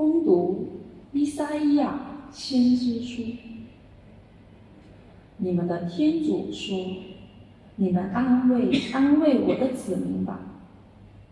攻读伊撒伊亚先知书。你们的天主说：“你们安慰安慰我的子民吧。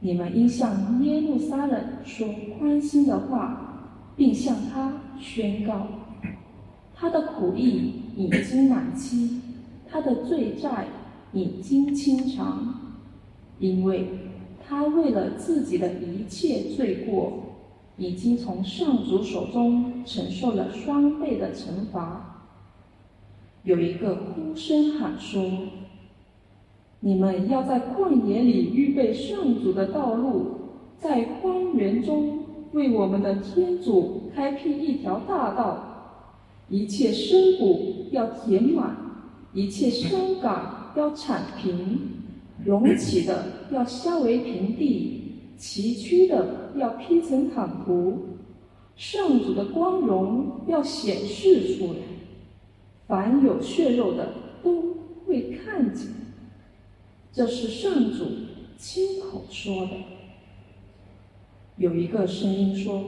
你们应向耶路撒冷说宽心的话，并向他宣告：他的苦役已经满期，他的罪债已经清偿，因为他为了自己的一切罪过。”已经从上主手中承受了双倍的惩罚。有一个呼声喊说：“你们要在旷野里预备上主的道路，在荒原中为我们的天主开辟一条大道。一切深谷要填满，一切山岗要铲平，隆起的要削为平地。”崎岖的要劈成坦途，上主的光荣要显示出来，凡有血肉的都会看见。这是上主亲口说的。有一个声音说：“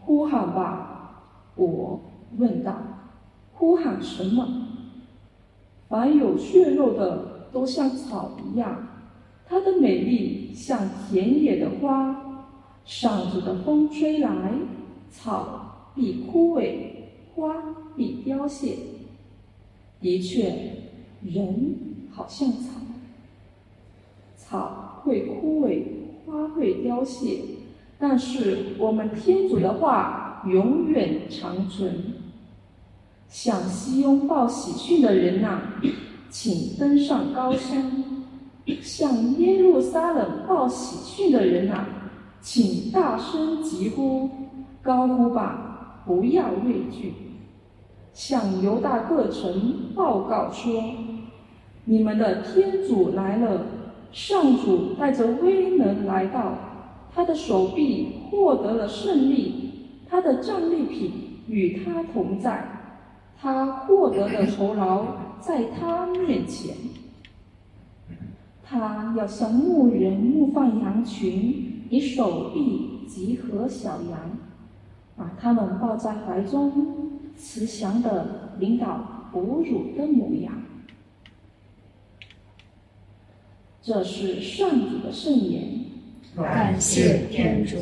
呼喊吧！”我问道：“呼喊什么？”凡有血肉的都像草一样。它的美丽像田野的花，上主的风吹来，草必枯萎，花必凋谢。的确，人好像草，草会枯萎，花会凋谢，但是我们天主的话永远长存。向西拥抱喜讯的人呐，请登上高山。向耶路撒冷报喜讯的人呐，请大声疾呼，高呼吧，不要畏惧。向犹大各城报告说：你们的天主来了，上主带着威能来到，他的手臂获得了胜利，他的战利品与他同在，他获得的酬劳在他面前。他要向牧人牧放羊群，以手臂集合小羊，把他们抱在怀中，慈祥的领导哺乳的母羊。这是上主的圣言。感谢天主。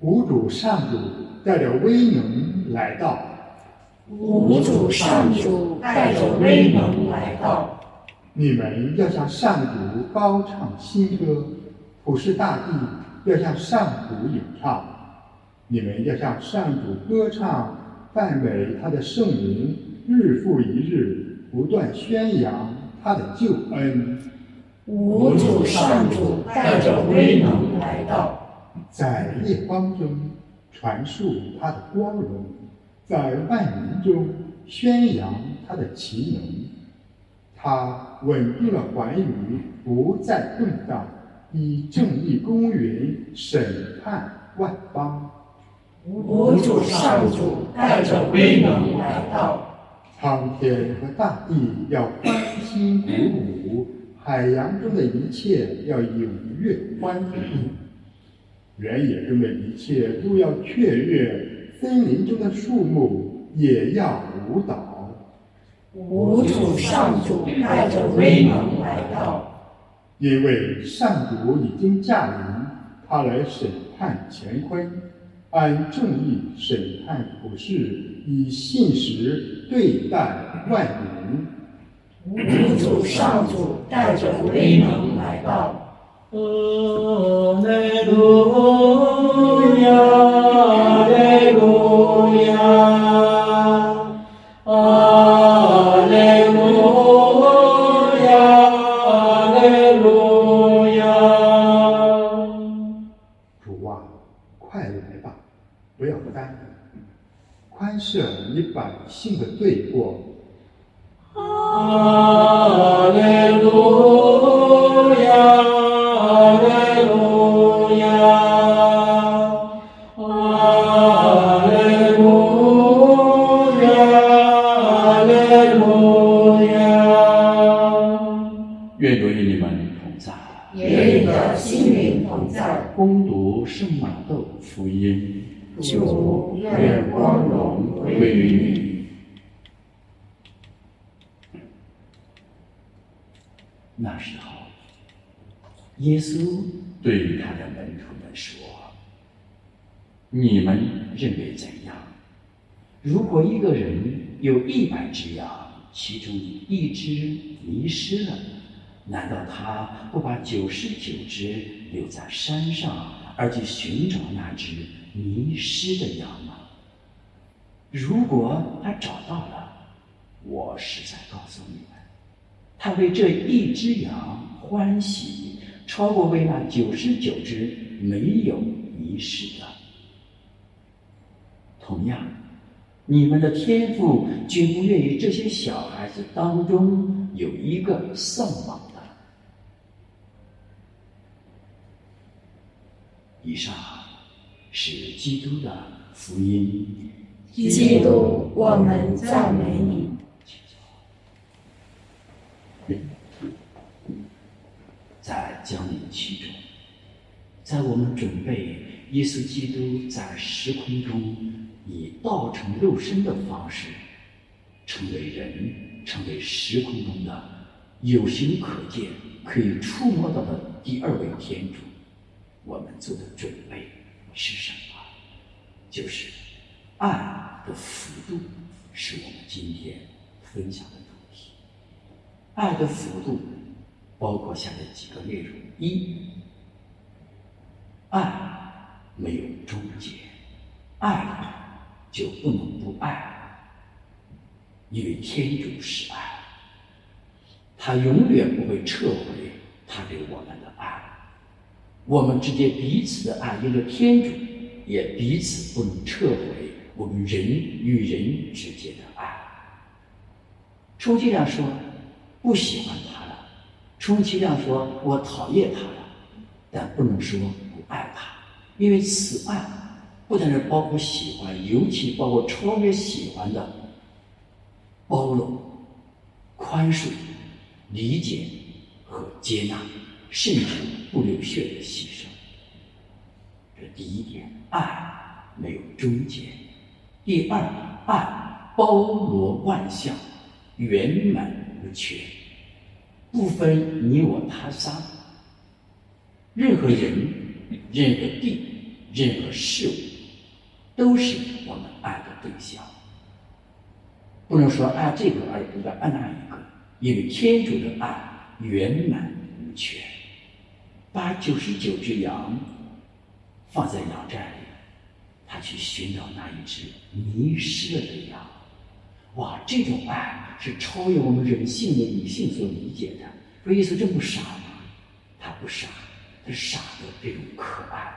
无主上主带着威能来到，无主上主带着威能来到。你们要向上主高唱新歌，普世大地要向上主演唱。你们要向上主歌唱，赞美他的圣名，日复一日，不断宣扬他的救恩。无主上主带着威能来到。在夜光中传述他的光荣，在万民中宣扬他的奇能。他稳定了寰宇，不再动荡，以正义公允审判万邦。无主上主带着威能来到，苍天和大地要欢欣鼓舞，海洋中的一切要踊跃欢腾。原野中的一切都要雀跃，森林中的树木也要舞蹈。无主上主带着威能来到，因为上主已经驾临，他来审判乾坤，按正义审判普世，以信实对待万民。无主上主带着威能来到。阿门！路亚，主愿光荣归于你。那时候，耶稣对他的门徒们说：“你们认为怎样？如果一个人有一百只羊，其中一只迷失了，难道他不把九十九只留在山上，而去寻找那只迷失的羊吗？如果他找到了，我实在告诉你们，他为这一只羊欢喜，超过为那九十九只没有迷失的。同样，你们的天赋绝不愿意这些小孩子当中有一个丧亡的。以上是基督的福音。基督，我们赞美你。在降临期中，在我们准备耶稣基督在时空中以道成肉身的方式成为人，成为时空中的有形可见、可以触摸到的第二位天主，我们做的准备是什么？就是爱的幅度，是我们今天分享的主题。爱的幅度。包括下面几个内容：一，爱没有终结，爱就不能不爱，因为天主是爱，他永远不会撤回他对我们的爱。我们之间彼此的爱，因为天主也彼此不能撤回我们人与人之间的爱。充其量说，不喜欢他了。充其量说，我讨厌他了，但不能说不爱他，因为此爱不但是包括喜欢，尤其包括超越喜欢的包容、宽恕、理解和接纳，甚至不流血的牺牲。这第一点，爱没有终结；第二，爱包罗万象，圆满无缺。不分你我他仨，任何人、任何地、任何事物，都是我们爱的对象。不能说爱这个而不该爱那一个，因为天主的爱圆满无缺。把九十九只羊放在羊寨里，他去寻找那一只迷失了的羊。哇，这种爱是超越我们人性的理性所理解的。说耶稣这么傻吗？他不傻，他傻的这种可爱，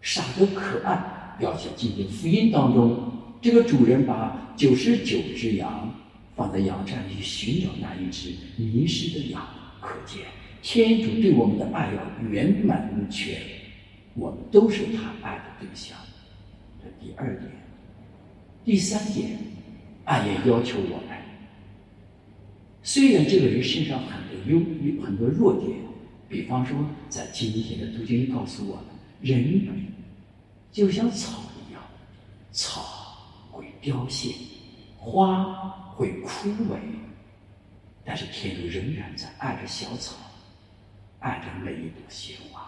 傻的可爱，表现今天福音当中，这个主人把九十九只羊放在羊站里寻找那一只迷失的羊，可见天主对我们的爱要圆满无缺，我们都是他爱的对象。这第二点，第三点。爱也要求我们，虽然这个人身上很多优有很多弱点，比方说，在今天的读经告诉我们，人就像草一样，草会凋谢，花会枯萎，但是天主仍然在爱着小草，爱着每一朵鲜花。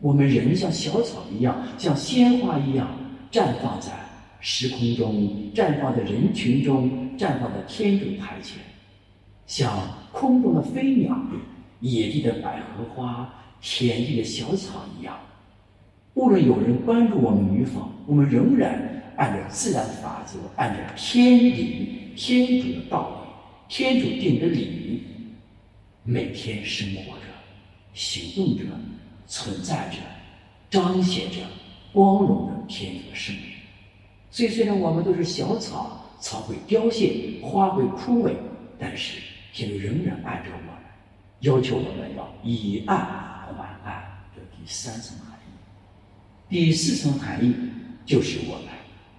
我们人像小草一样，像鲜花一样绽放在。时空中绽放在人群中绽放在天主台前，像空中的飞鸟、野地的百合花、田地的小草一样。无论有人关注我们与否，我们仍然按照自然的法则，按照天理、天主的道理、天主定的理，每天生活着、行动着、存在着、彰显着光荣的天主的圣命。所以，虽然我们都是小草，草会凋谢，花会枯萎，但是天仍然爱着我们，要求我们要以爱还爱。这第三层含义。第四层含义就是我们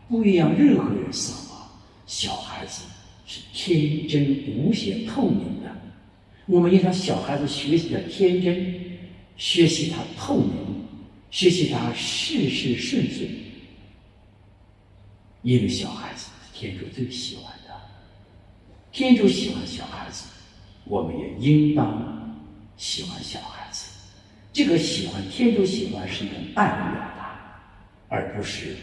不一样任何人死亡。小孩子是天真无邪、透明的，我们要向小孩子学习的天真，学习他透明，学习他事事顺遂，因为小孩子是天主最喜欢的，天主喜欢小孩子，我们也应当喜欢小孩子。这个喜欢，天主喜欢是一种爱的表达，而不是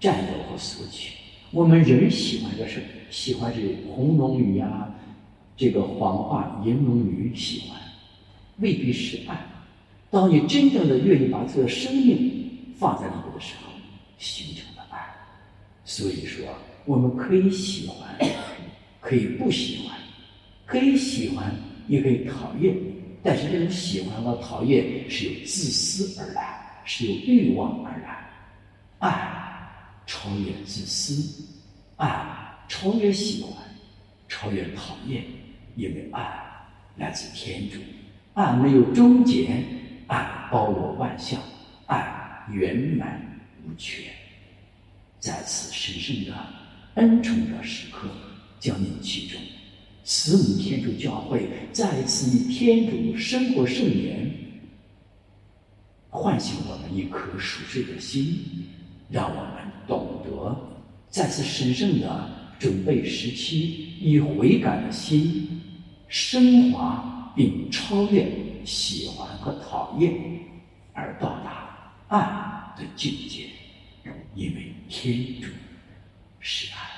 占有和索取。我们人喜欢的是喜欢这红龙鱼啊，这个黄化银龙鱼，喜欢未必是爱。当你真正的愿意把自己的生命放在里面的时候，形成了爱。所以说，我们可以喜欢，可以不喜欢，可以喜欢，也可以讨厌。但是这种喜欢和讨厌是由自私而来，是由欲望而来。爱。超越自私，爱超越喜欢，超越讨厌，因为爱来自天主，爱没有终结，爱包罗万象，爱圆满无缺。在此神圣的恩宠的时刻，将临其中，慈母天主教会再次以天主生活圣言，唤醒我们一颗熟睡的心。让我们懂得，再次神圣的准备时期，以悔改的心升华并超越喜欢和讨厌，而到达爱的境界。因为天主是爱。